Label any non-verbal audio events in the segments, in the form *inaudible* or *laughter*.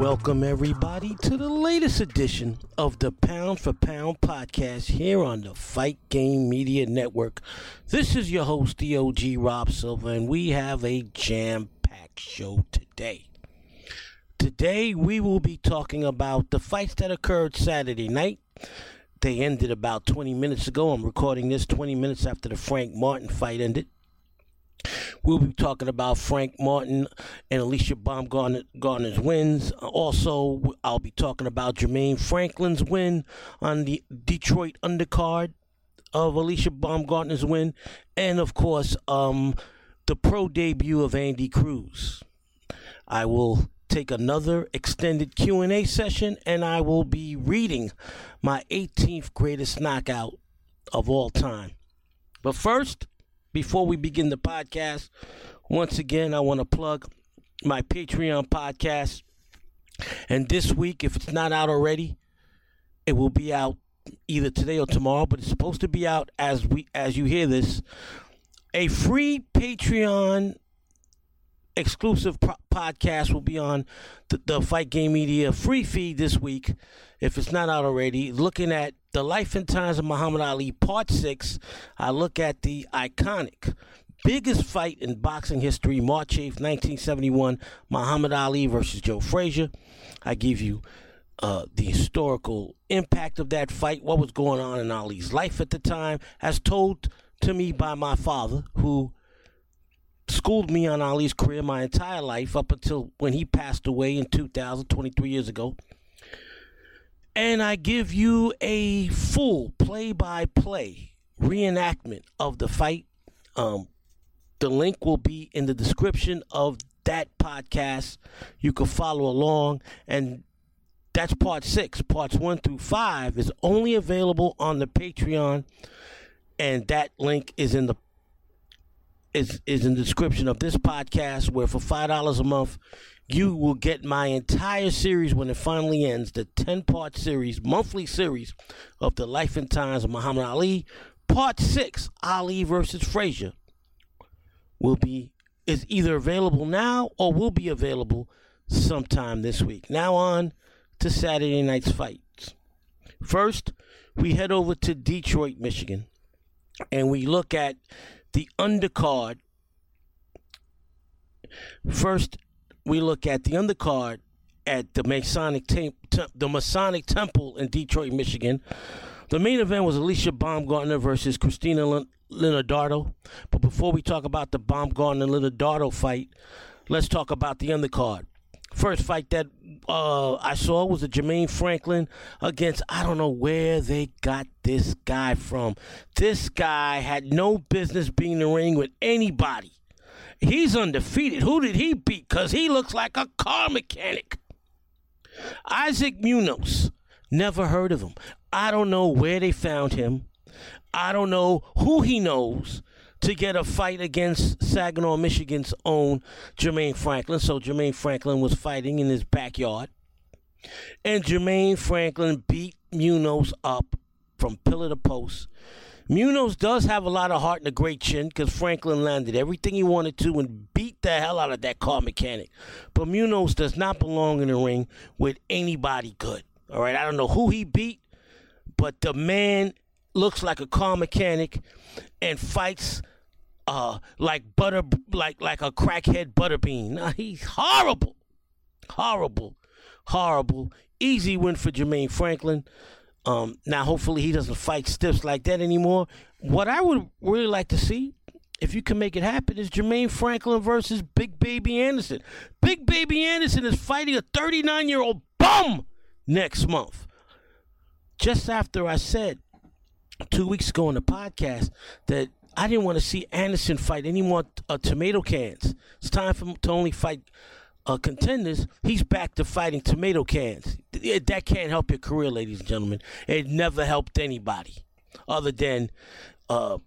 Welcome, everybody, to the latest edition of the Pound for Pound podcast here on the Fight Game Media Network. This is your host, DOG Rob Silva, and we have a jam packed show today. Today, we will be talking about the fights that occurred Saturday night. They ended about 20 minutes ago. I'm recording this 20 minutes after the Frank Martin fight ended. We'll be talking about Frank Martin and Alycia Baumgardner's wins. Also, I'll be talking about Jermaine Franklin's win on the Detroit undercard of Alycia Baumgardner's win, and of course, um, the pro debut of Andy Cruz. I will take another extended Q&A session and I will be reading my 18th greatest knockout of all time. But first, before we begin the podcast, once again, I want to plug my Patreon podcast. And this week, if it's not out already, it will be out either today or tomorrow, but it's supposed to be out as we as you hear this. A free Patreon exclusive pro- podcast will be on the, the, Fight Game Media free feed this week, if it's not out already. Looking at the life and times of Muhammad Ali, part six. I look at the iconic. Biggest fight in boxing history, March 8th, 1971, Muhammad Ali versus Joe Frazier. I give you uh, the historical impact of that fight, what was going on in Ali's life at the time, as told to me by my father, who schooled me on Ali's career my entire life up until when he passed away in 2000, 23 years ago. And I give you a full play by play reenactment of the fight. Um, the link will be in the description of that podcast. You can follow along. And that's part six. Parts one through five is only available on the Patreon. And that link is in the is is in the description of this podcast where for five dollars a month you will get my entire series when it finally ends the 10 part series monthly series of the life and times of muhammad ali. Part 6 ali versus frazier will be is either available now or will be available sometime this week. Now on to saturday night's fights. First we head over to detroit michigan and we look at the undercard. First, we look at the undercard at the Masonic the Masonic Temple in Detroit, Michigan. The main event was Alycia Baumgardner versus Christina Lin- Linardo. But before we talk about the Baumgardner Linardo fight, let's talk about the undercard. First fight that uh, I saw was a Jermaine Franklin against I don't know where they got this guy from. This guy had no business being in the ring with anybody. He's undefeated. Who did he beat? Cause he looks like a car mechanic. Isaac Munoz. Never heard of him. I don't know where they found him. I don't know who he knows to get a fight against Saginaw, Michigan's own Jermaine Franklin. So Jermaine Franklin was fighting in his backyard. And Jermaine Franklin beat Munoz up from pillar to post. Munoz does have a lot of heart and a great chin because Franklin landed everything he wanted to and beat the hell out of that car mechanic. But Munoz does not belong in the ring with anybody good. All right, I don't know who he beat, but the man looks like a car mechanic and fights uh, like butter, like like a crackhead butterbean. Now he's horrible, horrible, horrible. Easy win for Jermaine Franklin. Um, now, hopefully, he doesn't fight stiffs like that anymore. What I would really like to see, if you can make it happen, is Jermaine Franklin versus Big Baby Anderson. Big Baby Anderson is fighting a 39 year old bum next month. Just after I said two weeks ago on the podcast that I didn't want to see Anderson fight any more uh, tomato cans. It's time for him to only fight uh, contenders. He's back to fighting tomato cans. That can't help your career, ladies and gentlemen. It never helped anybody other than uh,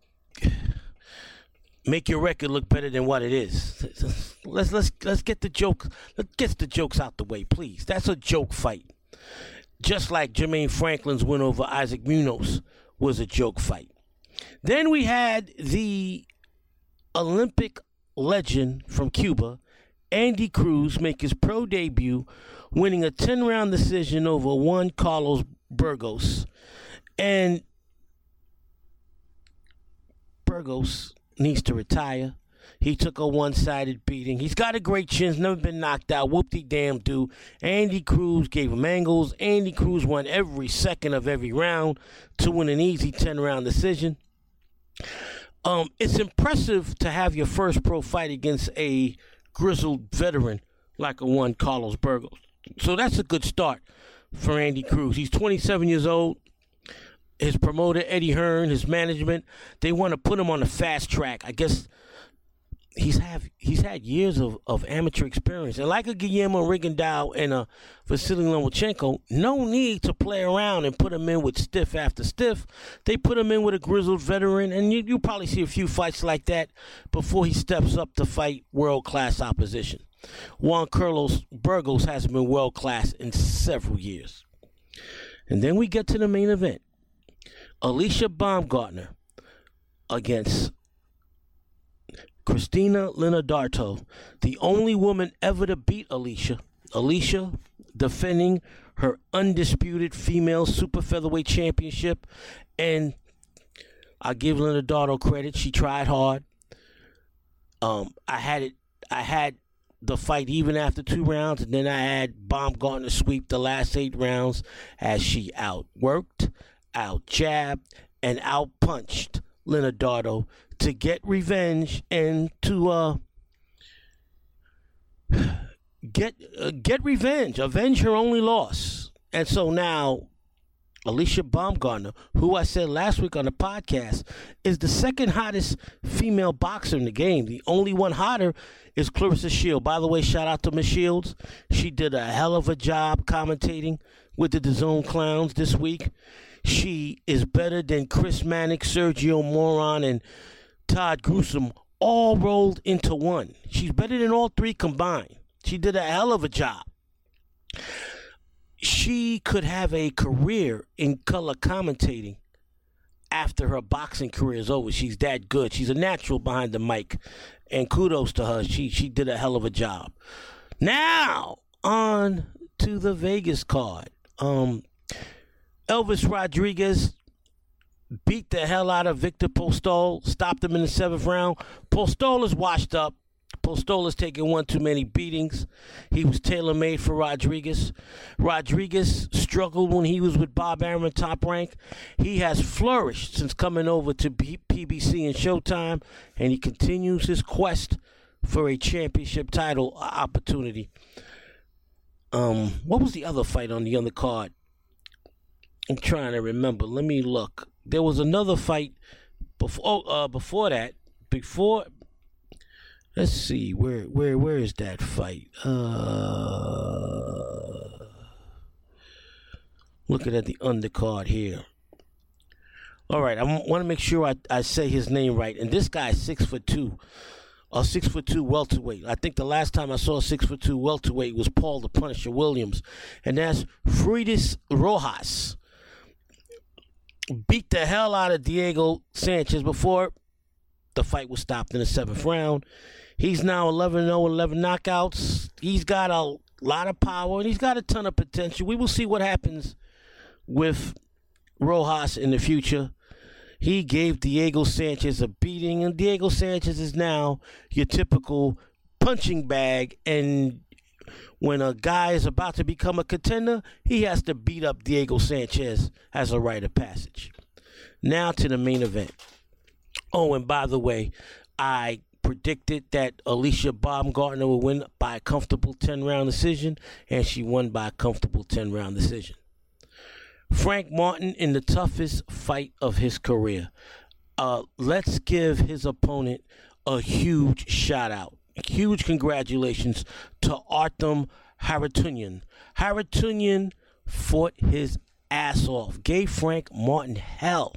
make your record look better than what it is. Let's let's let's get the joke. Let's get the jokes out the way, please. That's a joke fight. Just like Jermaine Franklin's win over Isaac Munoz was a joke fight. Then we had the Olympic legend from Cuba, Andy Cruz, make his pro debut, winning a 10 round decision over Juan Carlos Burgos. And Burgos needs to retire. He took a one sided beating. He's got a great chin, never been knocked out. Whoop de damn do. Andy Cruz gave him angles. Andy Cruz won every second of every round to win an easy 10 round decision. Um, it's impressive to have your first pro fight against a grizzled veteran like a Juan Carlos Burgos. So that's a good start for Andy Cruz. He's 27 years old. His promoter Eddie Hearn, his management, they want to put him on the fast track. I guess he's have he's had years of, of amateur experience. And like a Guillermo Rigondeaux and a Vasily Lomachenko, no need to play around and put him in with stiff after stiff. They put him in with a grizzled veteran, and you you probably see a few fights like that before he steps up to fight world class opposition. Juan Carlos Burgos hasn't been world class in several years. And then we get to the main event. Alycia Baumgardner against Christina Linardatou, the only woman ever to beat Alycia. Alycia defending her undisputed female super featherweight championship. And I give Linardatou credit. She tried hard. Um, I had it. I had the fight even after two rounds, and then I had Baumgardner sweep the last eight rounds as she outworked, out jabbed, and out punched Linardatou to get revenge and to uh, get uh, get revenge, avenge her only loss. And so now, Alycia Baumgardner, who I said last week on the podcast, is the second hottest female boxer in the game. The only one hotter is Claressa Shield. By the way, shout out to Miss Shields. She did a hell of a job commentating with the DAZN Clowns this week. She is better than Chris Mannix, Sergio Moron, and Todd Gruesome all rolled into one. She's better than all three combined. She did a hell of a job. She could have a career in color commentating after her boxing career is over. She's that good. She's a natural behind the mic. And kudos to her. She she did a hell of a job. Now on to the Vegas card. Um Elvis Rodriguez beat the hell out of Victor Postol, stopped him in the seventh round. Postol is washed up. Postol is taking one too many beatings. He was tailor made for Rodriguez. Rodriguez struggled when he was with Bob Arum top rank. He has flourished since coming over to PBC and Showtime, and he continues his quest for a championship title opportunity. Um, what was the other fight on the undercard? I'm trying to remember. Let me look there was another fight before uh, before that. Before let's see where where where is that fight? Uh, looking at the undercard here. All right, I want to make sure I, I say his name right. And this guy is six foot two, a six foot two welterweight. I think the last time I saw six foot two welterweight was Paul the Punisher Williams, and that's Freudis Rojas beat the hell out of Diego Sanchez before the fight was stopped in the seventh round. He's now 11 0, 11 knockouts. He's got a lot of power and he's got a ton of potential. We will see what happens with Rojas in the future. he gave Diego Sanchez a beating, and Diego Sanchez is now your typical punching bag. And when a guy is about to become a contender, he has to beat up Diego Sanchez as a rite of passage. Now to the main event. Oh, and by the way, I predicted that Alycia Baumgardner would win by a comfortable 10 round decision, and she won by a comfortable 10 round decision. Frank Martin in the toughest fight of his career. Uh, let's give his opponent a huge shout out. Huge congratulations to Artem Harutyunyan. Harutyunyan fought his ass off, gave Frank Martin hell.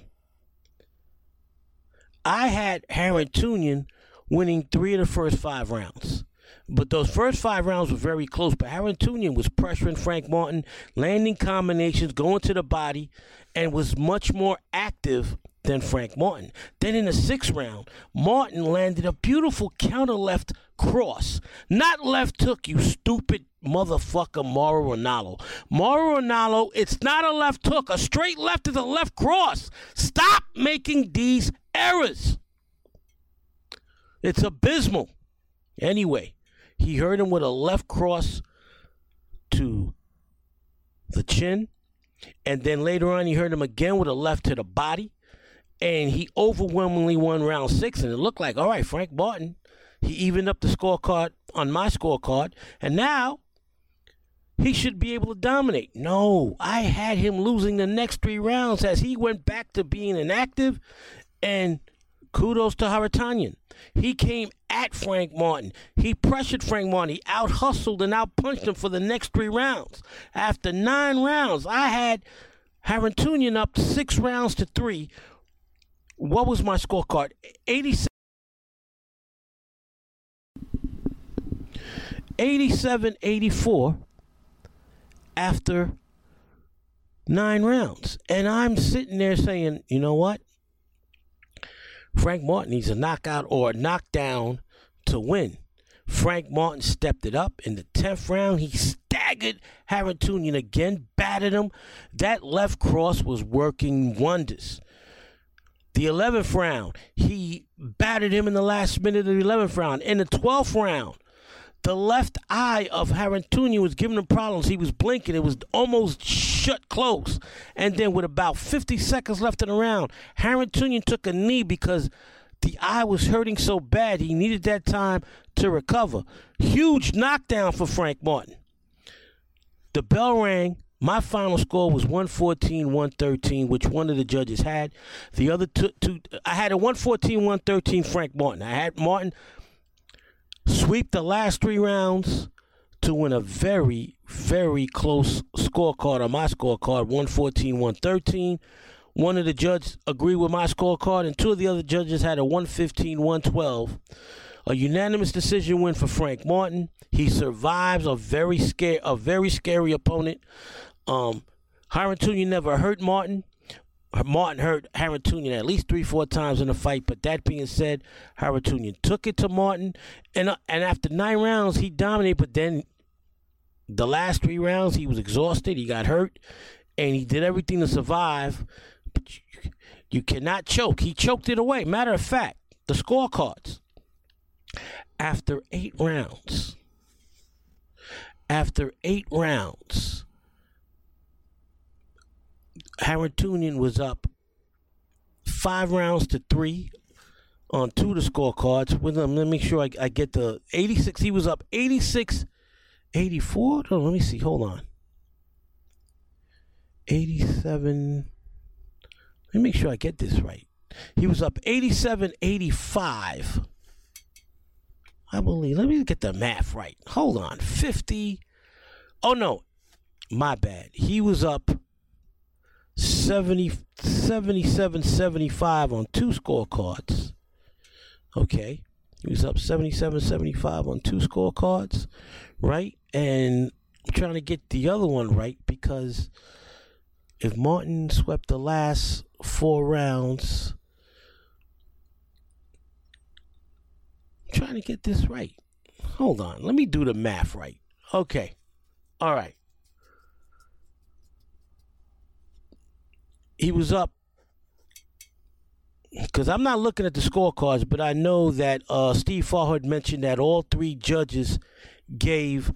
I had Harutyunyan winning three of the first five rounds. But those first five rounds were very close. But Harutyunyan was pressuring Frank Martin, landing combinations, going to the body, and was much more active than Frank Martin. Then in the sixth round, Martin landed a beautiful counter left cross. Not left hook, you stupid motherfucker, Mauro Ranallo. Mauro Ranallo, it's not a left hook. A straight left is a left cross. Stop making these errors. It's abysmal. Anyway, he hurt him with a left cross to the chin. And then later on, he hurt him again with a left to the body. And he overwhelmingly won round six. And it looked like, all right, Frank Martin, he evened up the scorecard on my scorecard. And now he should be able to dominate. No, I had him losing the next three rounds as he went back to being inactive. And kudos to Harutyunyan. He came at Frank Martin. He pressured Frank Martin. He out hustled and out punched him for the next three rounds. After nine rounds, I had Harutyunyan up six rounds to three. What was my scorecard? 87. 87 84 after nine rounds. And I'm sitting there saying, you know what? Frank Martin needs a knockout or a knockdown to win. Frank Martin stepped it up in the 10th round. He staggered Harutyunyan again, batted him. That left cross was working wonders. The 11th round, he battered him in the last minute of the 11th round. In the 12th round, the left eye of Harutyunyan was giving him problems. He was blinking. It was almost shut close. And then with about 50 seconds left in the round, Harutyunyan took a knee because the eye was hurting so bad. He needed that time to recover. Huge knockdown for Frank Martin. The bell rang. My final score was 114 113, which one of the judges had. The other two, two I had a 114 113 Frank Martin. I had Martin sweep the last three rounds to win a very, very close scorecard on my scorecard 114 113. One of the judges agreed with my scorecard, and two of the other judges had a 115 112. A unanimous decision win for Frank Martin. He survives a very scare, a very scary opponent. Um, Harutyunyan never hurt Martin. Martin hurt Harutyunyan at least three, four times in the fight. But that being said, Harutyunyan took it to Martin, and uh, and after nine rounds, he dominated. But then the last three rounds, he was exhausted. He got hurt, and he did everything to survive. But you, you cannot choke. He choked it away. Matter of fact, the scorecards after eight rounds. After eight rounds, Harutyunyan was up five rounds to three on two of the scorecards. With them, let me make sure I, I get the 86. He was up 86, 84. Oh, let me see. Hold on. 87. Let me make sure I get this right. He was up 87, 85. I believe. Let me get the math right. Hold on. 50. Oh, no. My bad. He was up 70, 77 75 on two scorecards. Okay. He was up 77 75 on two scorecards, right? And I'm trying to get the other one right because if Martin swept the last four rounds, I'm trying to get this right. Hold on. Let me do the math right. Okay. All right. He was up because I'm not looking at the scorecards, but I know that uh, Steve Farhood mentioned that all three judges gave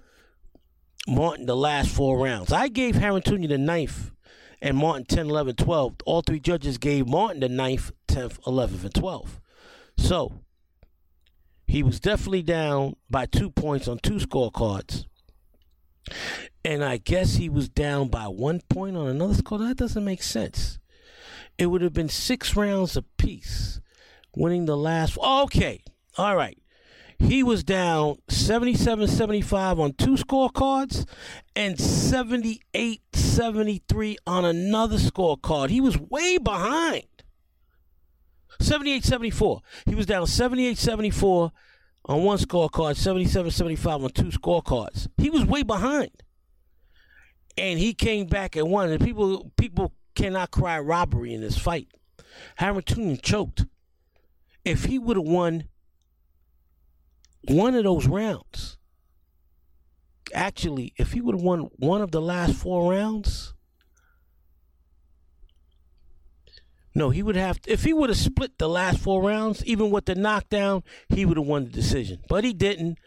Martin the last four rounds. I gave Harrington the ninth and Martin 10, 11, 12. All three judges gave Martin the ninth, 10th, 11th, and 12th. So he was definitely down by two points on two scorecards. And I guess he was down by one point on another score. That doesn't make sense. It would have been six rounds apiece, winning the last. Okay. All right. He was down 77 75 on two scorecards and 78 73 on another scorecard. He was way behind. 78 74. He was down 78 74 on one scorecard, 77 75 on two scorecards. He was way behind. And he came back and won. And people people cannot cry robbery in this fight. Harrington choked. If he would have won one of those rounds, actually, if he would have won one of the last four rounds, no, he would have. If he would have split the last four rounds, even with the knockdown, he would have won the decision. But he didn't.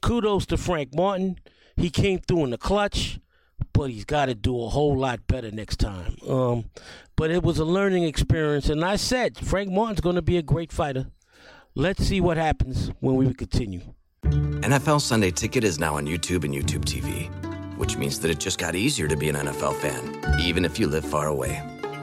Kudos to Frank Martin. He came through in the clutch but he's got to do a whole lot better next time. Um, but it was a learning experience, and I said Frank Martin's going to be a great fighter. Let's see what happens when we continue. NFL Sunday Ticket is now on YouTube and YouTube TV, which means that it just got easier to be an NFL fan, even if you live far away.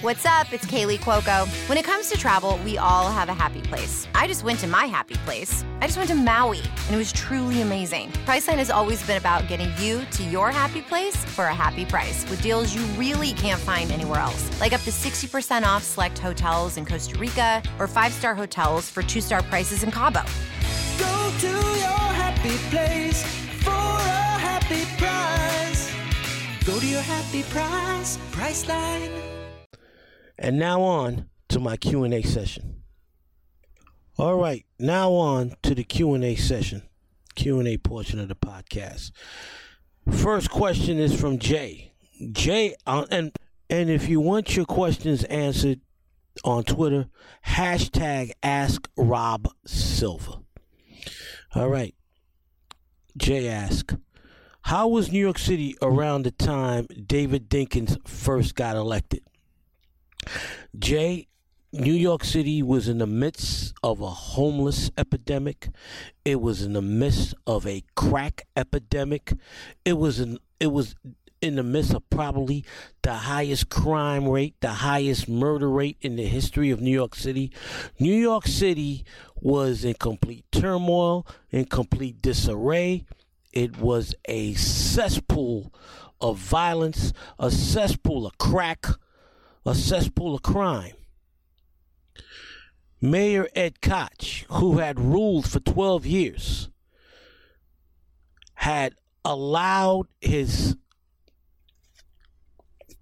What's up? It's Kaley Cuoco. When it comes to travel, we all have a happy place. I just went to my happy place. I just went to Maui, and it was truly amazing. Priceline has always been about getting you to your happy place for a happy price with deals you really can't find anywhere else. Like up to 60% off select hotels in Costa Rica or five-star hotels for two-star prices in Cabo. Go to your happy place for a happy price. Go to your happy price, Priceline. And now on to my Q&A session. All right, now on to the Q&A session. Q&A portion of the podcast. First question is from Jay. Jay uh, and and if you want your questions answered on Twitter, hashtag ask Rob Silva. All right. Jay ask, how was New York City around the time David Dinkins first got elected? Jay, New York City was in the midst of a homeless epidemic. It was in the midst of a crack epidemic. It was in it was in the midst of probably the highest crime rate, the highest murder rate in the history of New York City. New York City was in complete turmoil, in complete disarray. It was a cesspool of violence, a cesspool of crack, a cesspool of crime. Mayor Ed Koch, who had ruled for 12 years, had allowed his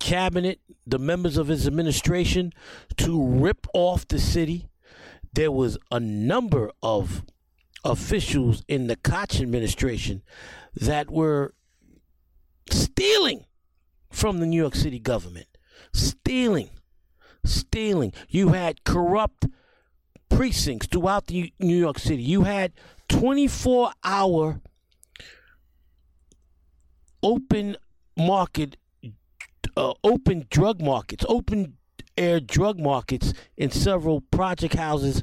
cabinet, the members of his administration, to rip off the city. There was a number of officials in the Koch administration that were stealing from the New York City government. Stealing. Stealing. You had corrupt precincts throughout the New York City. You had 24 hour open market uh, open drug markets, open air drug markets in several project houses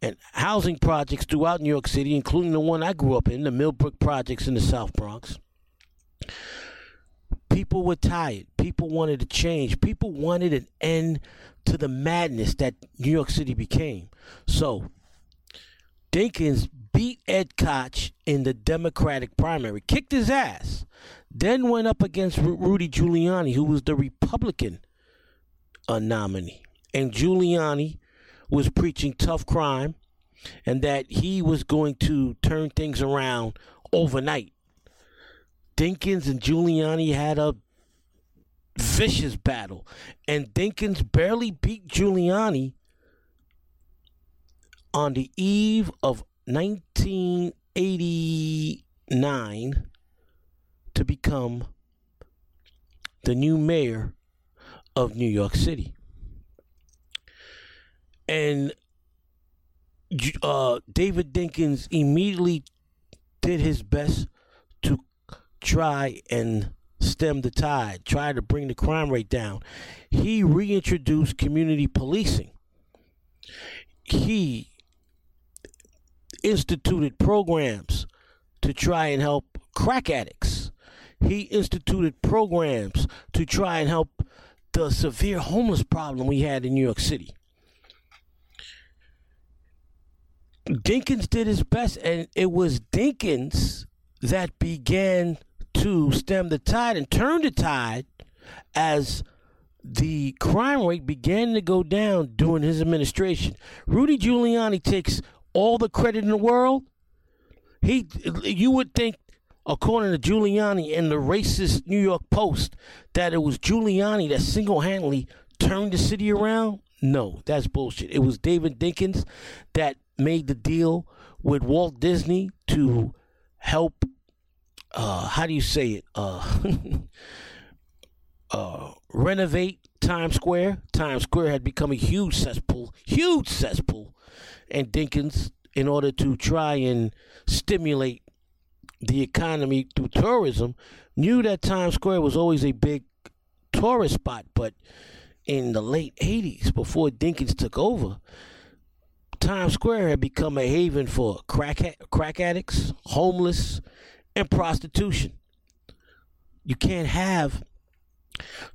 and housing projects throughout New York City, including the one I grew up in, the Millbrook projects in the South Bronx. People were tired. People wanted to change. People wanted an end to the madness that New York City became. So, Dinkins beat Ed Koch in the Democratic primary, kicked his ass, then went up against Rudy Giuliani, who was the Republican uh, nominee. And Giuliani was preaching tough crime and that he was going to turn things around overnight. Dinkins and Giuliani had a vicious battle, and Dinkins barely beat Giuliani on the eve of 1989 to become the new mayor of New York City. And uh, David Dinkins immediately did his best to try and stem the tide, try to bring the crime rate down. He reintroduced community policing. He instituted programs to try and help crack addicts. He instituted programs to try and help the severe homeless problem we had in New York City. Dinkins did his best, and it was Dinkins that began to stem the tide and turn the tide as the crime rate began to go down during his administration. Rudy Giuliani takes all the credit in the world. He, you would think, according to Giuliani and the racist New York Post, that it was Giuliani that single-handedly turned the city around. No, that's bullshit. It was David Dinkins that made the deal with Walt Disney to help. Uh, how do you say it? Uh, *laughs* uh, renovate Times Square. Times Square had become a huge cesspool, huge cesspool, and Dinkins, in order to try and stimulate the economy through tourism, knew that Times Square was always a big tourist spot. But in the late '80s, before Dinkins took over, Times Square had become a haven for crack crack addicts, homeless, and prostitution. You can't have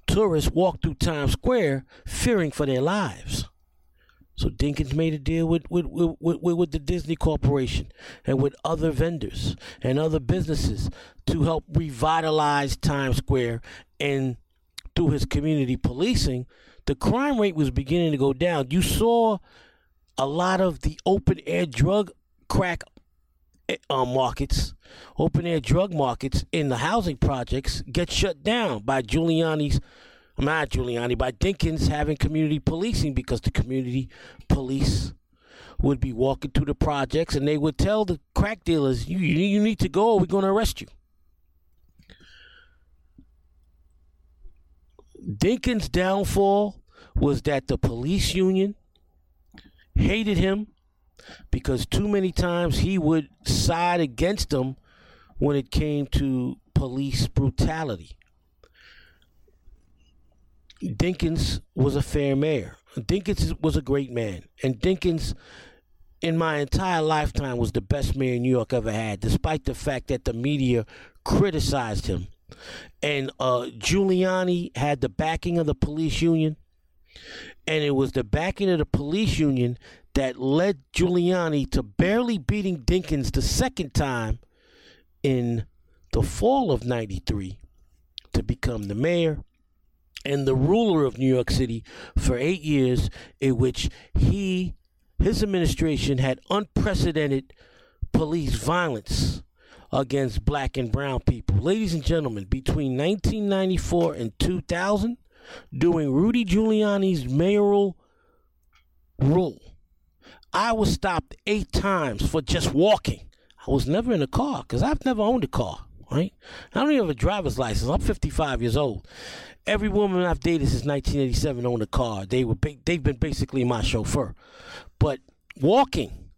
tourists walk through Times Square fearing for their lives. So Dinkins made a deal with, with, with, with, with the Disney Corporation and with other vendors and other businesses to help revitalize Times Square. And through his community policing, the crime rate was beginning to go down. You saw a lot of the open air drug crack uh, markets, open air drug markets in the housing projects get shut down by Giuliani's, not Giuliani, by Dinkins having community policing because the community police would be walking through the projects and they would tell the crack dealers, you, you, need to go or we're going to arrest you. Dinkins' downfall was that the police union hated him because too many times he would side against them when it came to police brutality. Dinkins was a fair mayor. Dinkins was a great man. And Dinkins, in my entire lifetime, was the best mayor New York ever had, despite the fact that the media criticized him. And uh, Giuliani had the backing of the police union and it was the backing of the police union that led Giuliani to barely beating Dinkins the second time in the fall of 93 to become the mayor and the ruler of New York City for eight years, in which he, his administration had unprecedented police violence against black and brown people. Ladies and gentlemen, between 1994 and 2000, during Rudy Giuliani's mayoral rule, I was stopped eight times for just walking. I was never in a car because I've never owned a car, right? I don't even have a driver's license. I'm 55 years old. Every woman I've dated since 1987 owned a car. They were ba- they've been basically my chauffeur. But walking,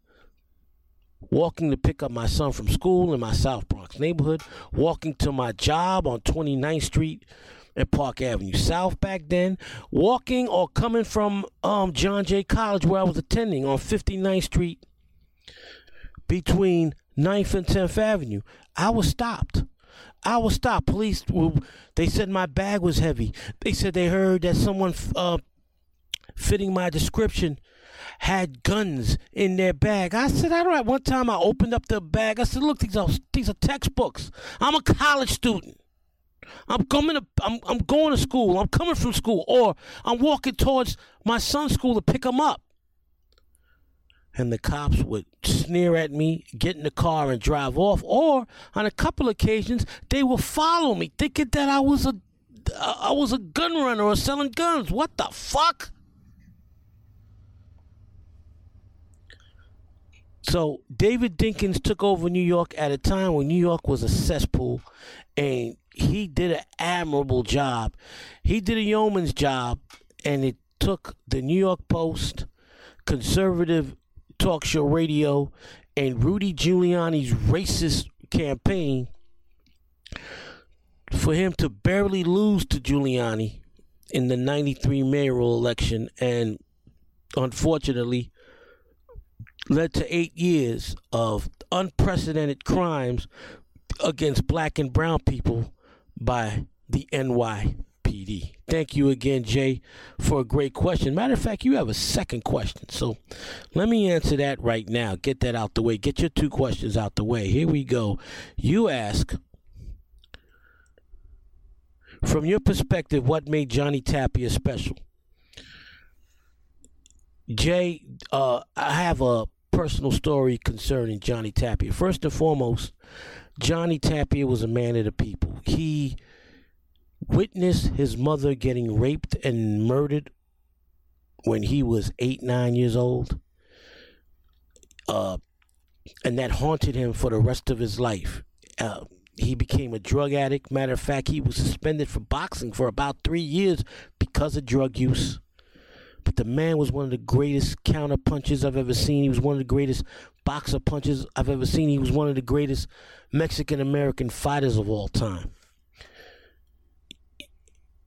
walking to pick up my son from school in my South Bronx neighborhood, walking to my job on 29th Street at Park Avenue South back then, walking or coming from um, John Jay College where I was attending on 59th Street between 9th and 10th Avenue. I was stopped. I was stopped. Police, they said my bag was heavy. They said they heard that someone uh, fitting my description had guns in their bag. I said, all right. One time I opened up the bag. I said, look, these are, these are textbooks. I'm a college student. I'm coming to, I'm, I'm going to school. I'm coming from school, or I'm walking towards my son's school to pick him up. and the cops would sneer at me, get in the car and drive off, or on a couple occasions they would follow me, thinking that I was a I was a gun runner or selling guns. What the fuck? So David Dinkins took over New York at a time when New York was a cesspool, and he did an admirable job. He did a yeoman's job, and it took the New York Post, conservative talk show radio, and Rudy Giuliani's racist campaign for him to barely lose to Giuliani in the 93 mayoral election and unfortunately led to eight years of unprecedented crimes against black and brown people by the NYPD. Thank you again, Jay, for a great question. Matter of fact, you have a second question. So let me answer that right now. Get that out the way. Get your two questions out the way. Here we go. You ask, from your perspective, what made Johnny Tapia special? Jay, uh, I have a personal story concerning Johnny Tapia. First and foremost, Johnny Tapia was a man of the people. He witnessed his mother getting raped and murdered when he was eight, nine years old. Uh, and that haunted him for the rest of his life. Uh, he became a drug addict. Matter of fact, he was suspended from boxing for about three years because of drug use. But the man was one of the greatest counter punches I've ever seen. He was one of the greatest boxer punches I've ever seen. He was one of the greatest Mexican American fighters of all time.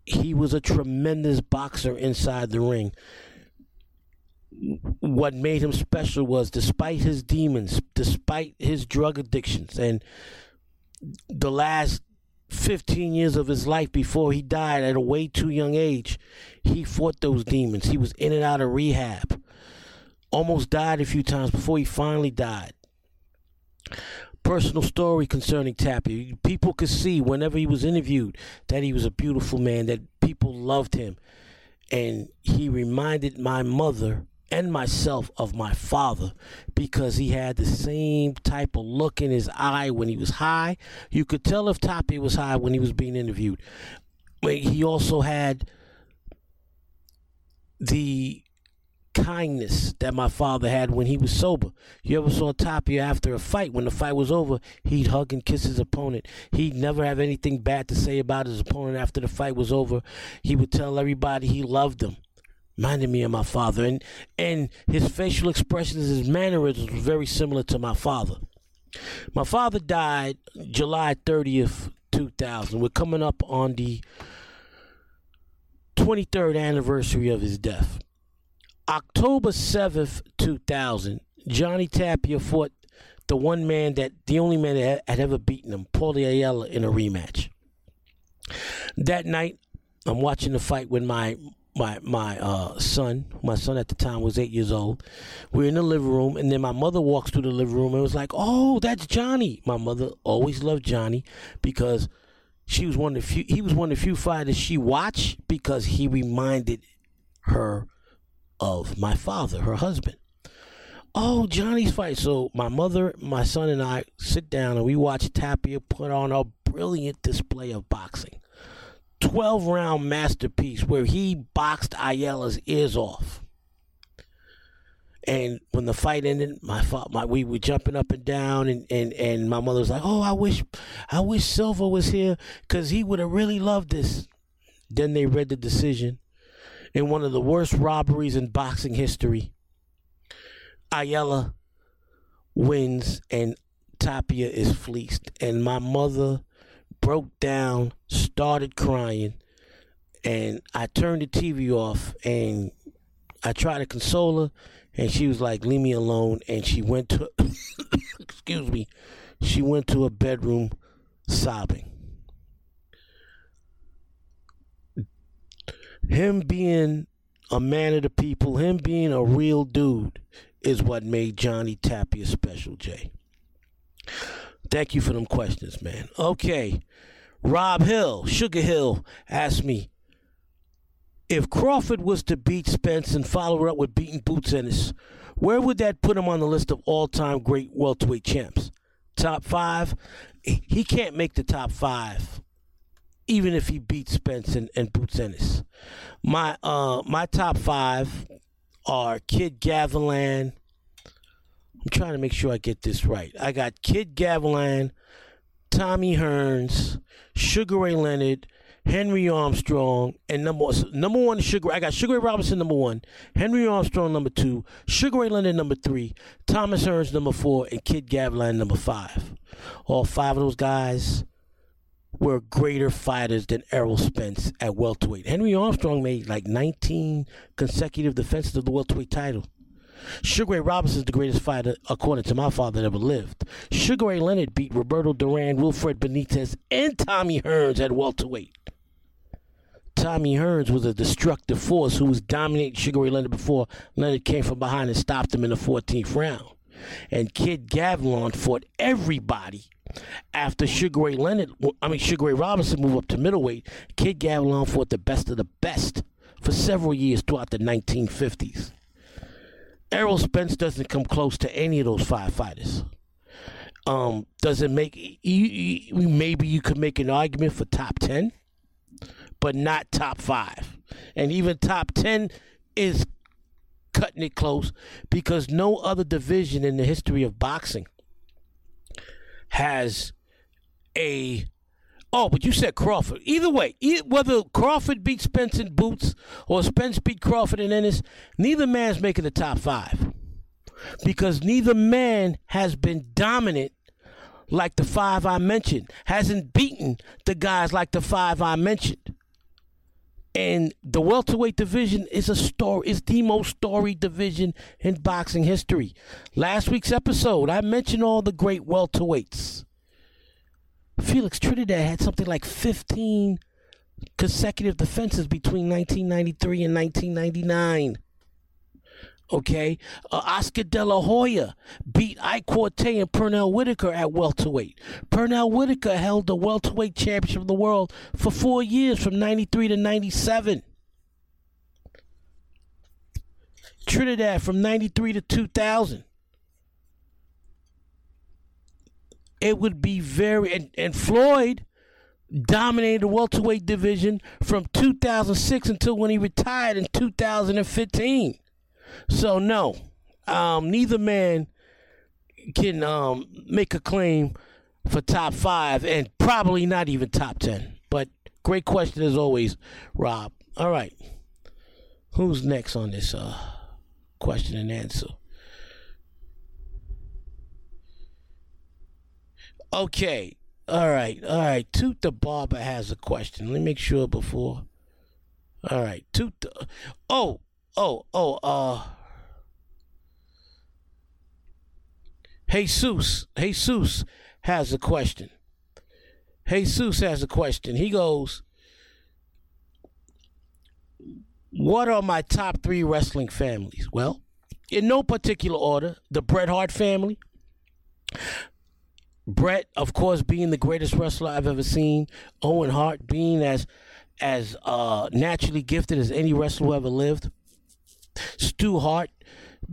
He was a tremendous boxer inside the ring. What made him special was despite his demons, despite his drug addictions, and the last 15 years of his life before he died at a way too young age, he fought those demons. He was in and out of rehab. Almost died a few times before he finally died. Personal story concerning Tapia. People could see whenever he was interviewed that he was a beautiful man, that people loved him. And he reminded my mother and myself of my father because he had the same type of look in his eye when he was high. You could tell if Tapia was high when he was being interviewed. He also had the kindness that my father had when he was sober. You ever saw Tapia after a fight? When the fight was over, he'd hug and kiss his opponent. He'd never have anything bad to say about his opponent after the fight was over. He would tell everybody he loved them reminded me of my father, and and his facial expressions, his mannerisms was very similar to my father. My father died July thirtieth, two thousand. We're coming up on the twenty third anniversary of his death. October seventh, two thousand. Johnny Tapia fought the one man that the only man that had ever beaten him, Paulie Ayala, in a rematch. That night, I'm watching the fight with my my my uh, son, my son at the time was eight years old. We're in the living room, and then my mother walks through the living room and was like, "Oh, that's Johnny." My mother always loved Johnny because she was one of the few. He was one of the few fighters she watched because he reminded her of my father, her husband. Oh, Johnny's fight. So my mother, my son, and I sit down and we watch Tapia put on a brilliant display of boxing. 12 round masterpiece where he boxed Ayala's ears off. And when the fight ended, my, my we were jumping up and down, and, and, and my mother was like, "Oh, I wish, I wish Silva was here, cause he would have really loved this." Then they read the decision, in one of the worst robberies in boxing history. Ayala wins, and Tapia is fleeced, and my mother broke down, started crying, and I turned the TV off and I tried to console her, and she was like, "Leave me alone." And she went to, *coughs* excuse me, she went to a bedroom, sobbing. Him being a man of the people, him being a real dude, is what made Johnny Tapia special, Jay. Thank you for them questions, man. Okay. Rob Hill, Sugar Hill, asked me if Crawford was to beat Spence and follow up with beating Boots Ennis, Where would that put him on the list of all-time great welterweight champs? Top five? He can't make the top five, even if he beats Spence and, and Boots Ennis. My uh my top five are Kid Gavilan. I'm trying to make sure I get this right. I got Kid Gavilan, Tommy Hearns, Sugar Ray Leonard, Henry Armstrong, and number number one Sugar. I got Sugar Ray Robinson number one, Henry Armstrong number two, Sugar Ray Leonard number three, Thomas Hearns number four, and Kid Gavilan number five. All five of those guys were greater fighters than Errol Spence at welterweight. Henry Armstrong made like 19 consecutive defenses of the welterweight title. Sugar Ray Robinson is the greatest fighter, according to my father, that ever lived. Sugar Ray Leonard beat Roberto Duran, Wilfred Benitez, and Tommy Hearns at welterweight. Tommy Hearns was a destructive force who was dominating Sugar Ray Leonard before Leonard came from behind and stopped him in the 14th round. And Kid Gavilan fought everybody after Sugar Ray Leonard, I mean Sugar Ray Robinson moved up to middleweight. Kid Gavilan fought the best of the best for several years throughout the 1950s. Errol Spence doesn't come close to any of those five fighters. Um, does it make you, you, maybe you could make an argument for top ten, but not top five, and even top ten is cutting it close because no other division in the history of boxing has a Oh, but you said Crawford. Either way, whether Crawford beat Spence in Boots or Spence beat Crawford and Ennis, neither man's making the top five because neither man has been dominant like the five I mentioned, hasn't beaten the guys like the five I mentioned. And the welterweight division is a story, is the most storied division in boxing history. Last week's episode, I mentioned all the great welterweights. Felix Trinidad had something like 15 consecutive defenses between 1993 and 1999. Okay, uh, Oscar De La Hoya beat Ike Quartey and Pernell Whitaker at welterweight. Pernell Whitaker held the welterweight championship of the world for four years, from '93 to '97. Trinidad from '93 to 2000. It would be very and, and Floyd dominated the welterweight division from 2006 until when he retired in 2015. So no, um, neither man can um, make a claim for top five, and probably not even top ten. But great question as always, Rob. All right, who's next on this uh, question and answer? Okay. All right. All right. Toot the Barber has a question. Let me make sure before. All right. Toot the. Oh. Oh. Oh. Uh. Jesus. Jesus has a question. Jesus has a question. He goes, What are my top three wrestling families? Well, in no particular order, the Bret Hart family, Bret, of course, being the greatest wrestler I've ever seen. Owen Hart being as as uh, naturally gifted as any wrestler who ever lived. Stu Hart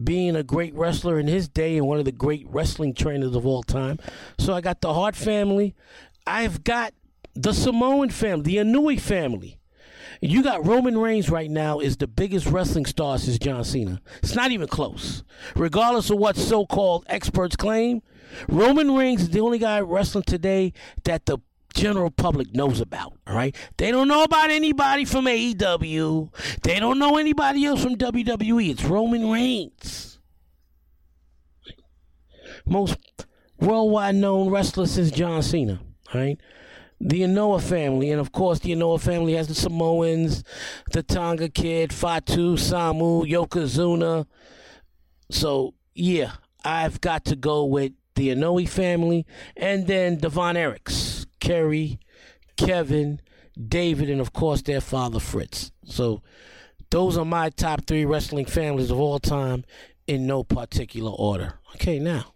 being a great wrestler in his day and one of the great wrestling trainers of all time. So I got the Hart family. I've got the Samoan family, the Anoa'i family. You got Roman Reigns right now is the biggest wrestling star since John Cena. It's not even close. Regardless of what so-called experts claim, Roman Reigns is the only guy wrestling today that the general public knows about. All right, they don't know about anybody from AEW. They don't know anybody else from WWE. It's Roman Reigns, most worldwide known wrestler since John Cena. All right. The Anoa family, and of course, the Anoa family has the Samoans, the Tonga Kid, Fatu, Samu, Yokozuna. So, yeah, I've got to go with the Anoa'i family, and then Devon Von Erichs, Kerry, Kevin, David, and of course their father Fritz. So those are my top three wrestling families of all time in no particular order. Okay, now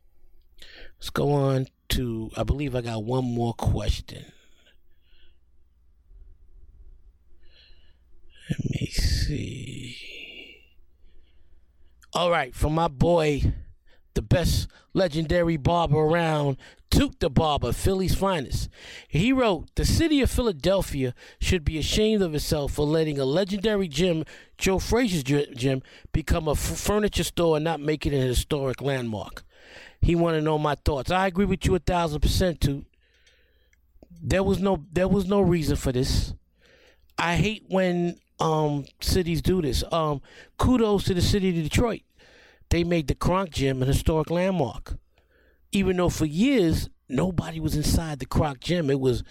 let's go on to, I believe I got one more question. Let me see. All right, from my boy, the best legendary barber around, Toot the Barber, Philly's finest. He wrote, The city of Philadelphia should be ashamed of itself for letting a legendary gym, Joe Frazier's gym, become a f- furniture store and not make it an historic landmark. He want to know my thoughts. I agree with you a thousand percent, Toot. There was no there was no reason for this. I hate when um cities do this. Um kudos to the city of Detroit. They made the Kronk Gym an historic landmark. Even though for years nobody was inside the Kronk Gym. It was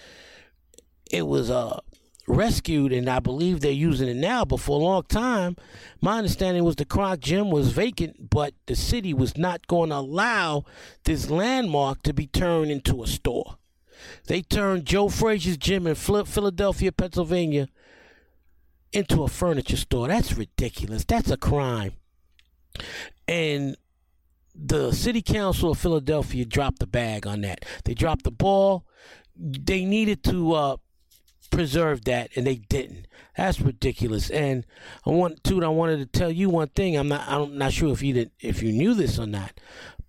it was uh rescued and I believe they're using it now, but for a long time, my understanding was the Kronk Gym was vacant, but the city was not going to allow this landmark to be turned into a store. They turned Joe Frazier's gym in Philadelphia, Pennsylvania into a furniture store. That's ridiculous. That's a crime. And the city council of Philadelphia dropped the bag on that. They dropped the ball. They needed to uh, preserve that, and they didn't. That's ridiculous. And I want to. I wanted to tell you one thing. I'm not. I'm not sure if you did, if you knew this or not.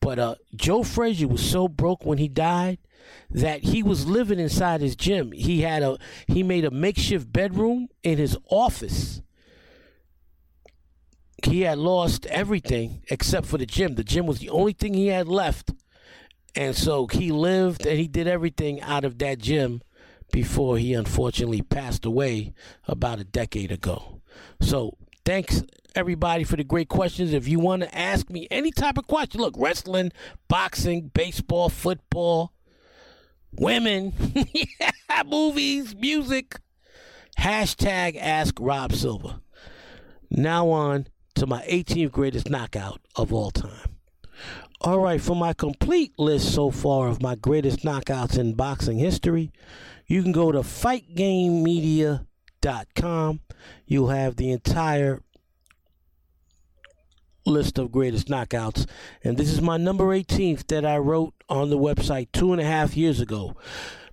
But uh, Joe Frazier was so broke when he died that he was living inside his gym. He had a he made a makeshift bedroom in his office he had lost everything except for the gym. The gym was the only thing he had left. And so he lived and he did everything out of that gym before he unfortunately passed away about a decade ago. So thanks everybody for the great questions. If you want to ask me any type of question, look, wrestling, boxing, baseball, football, women, *laughs* movies, music, hashtag ask Rob Silva. Now on to my 18th greatest knockout of all time. All right, for my complete list so far of my greatest knockouts in boxing history, you can go to fightgamemedia.com. You'll have the entire list of greatest knockouts. And this is my number 18th that I wrote on the website two and a half years ago.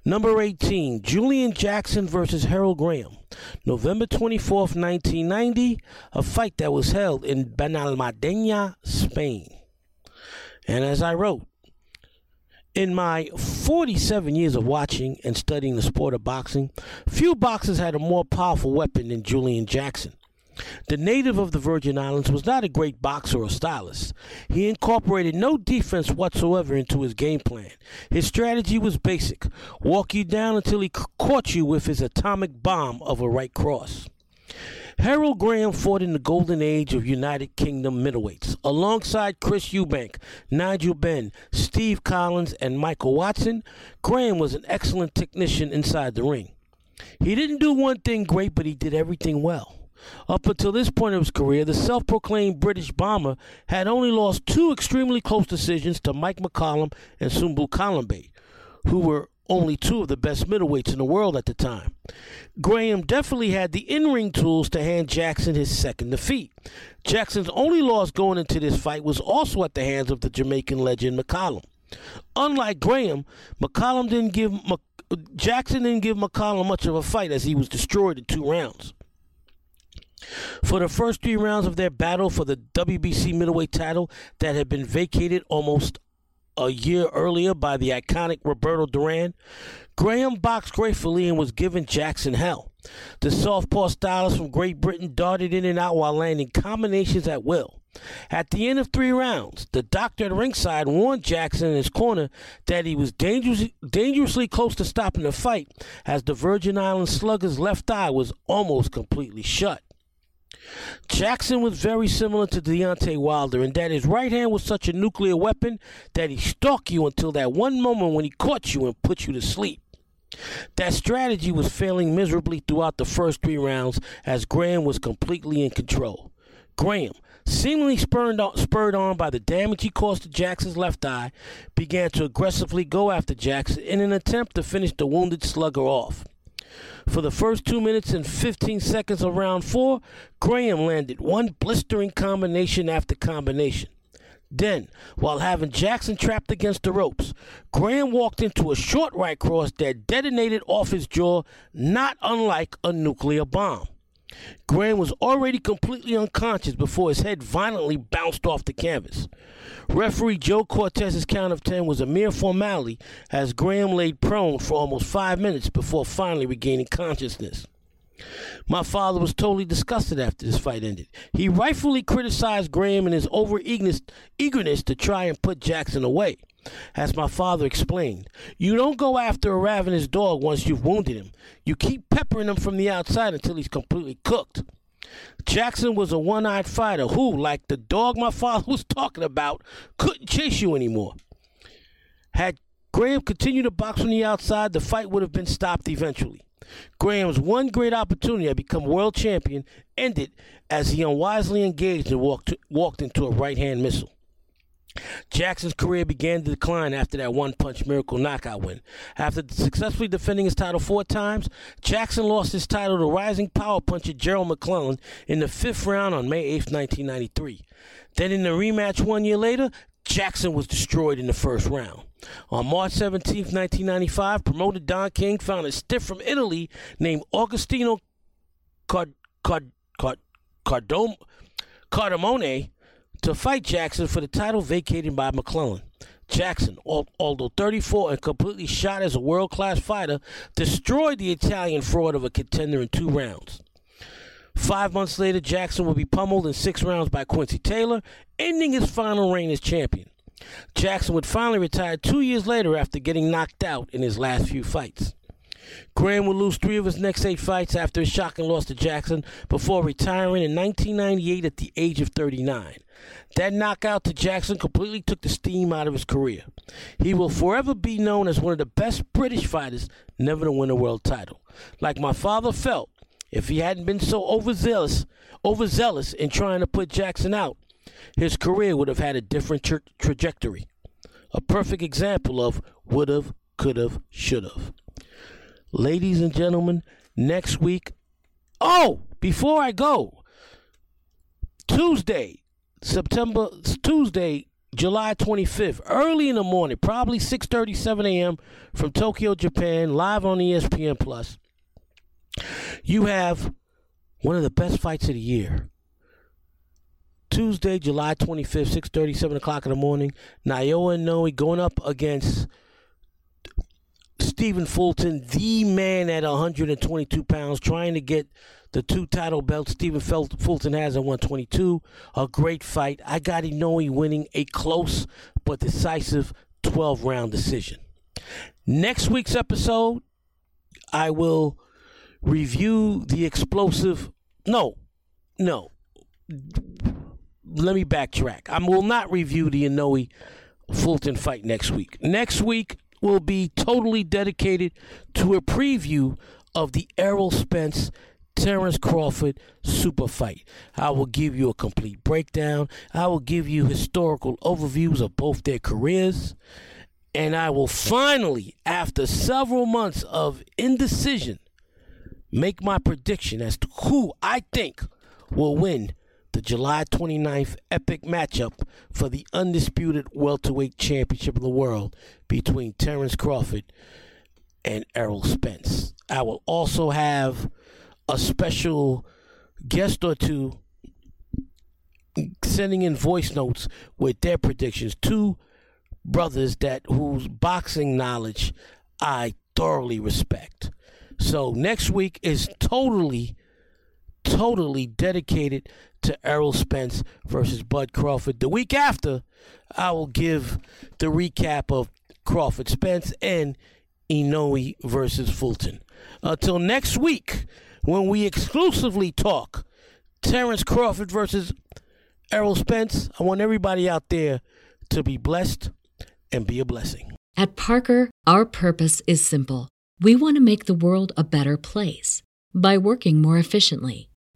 Number 18, Julian Jackson versus Herol Graham. November 24th, 1990, a fight that was held in Benalmadena, Spain. And as I wrote, in my 47 years of watching and studying the sport of boxing, few boxers had a more powerful weapon than Julian Jackson. The native of the Virgin Islands was not a great boxer or stylist. He incorporated no defense whatsoever into his game plan. His strategy was basic walk you down until he caught you with his atomic bomb of a right cross. Herol Graham fought in the golden age of United Kingdom middleweights alongside Chris Eubank, Nigel Benn, Steve Collins, and Michael Watson. Graham was an excellent technician inside the ring. He didn't do one thing great, but he did everything well. Up until this point of his career, the self proclaimed British bomber had only lost two extremely close decisions to Mike McCallum and Sumbu Kalambay, who were only two of the best middleweights in the world at the time. Graham definitely had the in ring tools to hand Jackson his second defeat. Jackson's only loss going into this fight was also at the hands of the Jamaican legend McCallum. Unlike Graham, McCallum didn't give Jackson didn't give McCallum much of a fight as he was destroyed in two rounds. For the first three rounds of their battle for the WBC middleweight title that had been vacated almost a year earlier by the iconic Roberto Duran, Graham boxed gratefully and was giving Jackson hell. The southpaw stylist from Great Britain darted in and out while landing combinations at will. At the end of three rounds, the doctor at ringside warned Jackson in his corner that he was dangerously, dangerously close to stopping the fight as the Virgin Islands slugger's left eye was almost completely shut. Jackson was very similar to Deontay Wilder in that his right hand was such a nuclear weapon that he stalked you until that one moment when he caught you and put you to sleep. That strategy was failing miserably throughout the first three rounds as Graham was completely in control. Graham, seemingly spurred on, spurred on by the damage he caused to Jackson's left eye, began to aggressively go after Jackson in an attempt to finish the wounded slugger off. For the first two minutes and 15 seconds of round four, Graham landed one blistering combination after combination. Then, while having Jackson trapped against the ropes, Graham walked into a short right cross that detonated off his jaw, not unlike a nuclear bomb. Graham was already completely unconscious before his head violently bounced off the canvas. Referee Joe Cortez's count of 10 was a mere formality as Graham laid prone for almost five minutes before finally regaining consciousness. My father was totally disgusted after this fight ended. He rightfully criticized Graham and his over eagerness to try and put Jackson away. As my father explained, you don't go after a ravenous dog once you've wounded him. You keep peppering him from the outside until he's completely cooked. Jackson was a one eyed fighter who, like the dog my father *laughs* was talking about, couldn't chase you anymore. Had Graham continued to box from the outside, the fight would have been stopped eventually. Graham's one great opportunity to become world champion ended as he unwisely engaged and walked, to, walked into a right hand missile. Jackson's career began to decline after that one punch miracle knockout win. After successfully defending his title four times, Jackson lost his title to rising power puncher Gerald McClellan in the fifth round on May 8, 1993. Then in the rematch one year later, Jackson was destroyed in the first round. On March 17, 1995, promoter Don King found a stiff from Italy named Agostino Card- Card- Card- Cardom- Cardamone to fight Jackson for the title vacated by McClellan. Jackson, although 34 and completely shot as a world class fighter, destroyed the Italian fraud of a contender in two rounds. Five months later, Jackson would be pummeled in six rounds by Quincy Taylor, ending his final reign as champion. Jackson would finally retire two years later after getting knocked out in his last few fights. Graham would lose three of his next eight fights after his shocking loss to Jackson before retiring in 1998 at the age of 39. That knockout to Jackson completely took the steam out of his career. He will forever be known as one of the best British fighters never to win a world title. Like my father felt, if he hadn't been so overzealous, overzealous in trying to put Jackson out, his career would have had a different tra- trajectory. A perfect example of would have, could have, should have. Ladies and gentlemen, next week. Oh, before I go, Tuesday, September Tuesday, July 25th, early in the morning, probably 6:37 a.m. from Tokyo, Japan, live on ESPN Plus. You have one of the best fights of the year. Tuesday, July 25th, 6:30, 7 o'clock in the morning. Naoya Inoue going up against Stephen Fulton, the man at 122 pounds, trying to get the two title belts Stephen Fulton has at 122. A great fight. I got Inoue winning a close but decisive 12 round decision. Next week's episode, I will review the explosive. No, no. Let me backtrack. I will not review the Inoue Fulton fight next week. Next week will be totally dedicated to a preview of the Errol Spence Terence Crawford super fight. I will give you a complete breakdown. I will give you historical overviews of both their careers. And I will finally, after several months of indecision, make my prediction as to who I think will win the July 29th epic matchup for the undisputed welterweight championship of the world between Terence Crawford and Errol Spence. I will also have a special guest or two sending in voice notes with their predictions. Two brothers that whose boxing knowledge I thoroughly respect. So next week is totally, totally dedicated to Errol Spence versus Bud Crawford. The week after, I will give the recap of Crawford Spence and Inoue versus Fulton. Uh, Until next week, when we exclusively talk Terence Crawford versus Errol Spence, I want everybody out there to be blessed and be a blessing. At Parker, our purpose is simple. We want to make the world a better place by working more efficiently,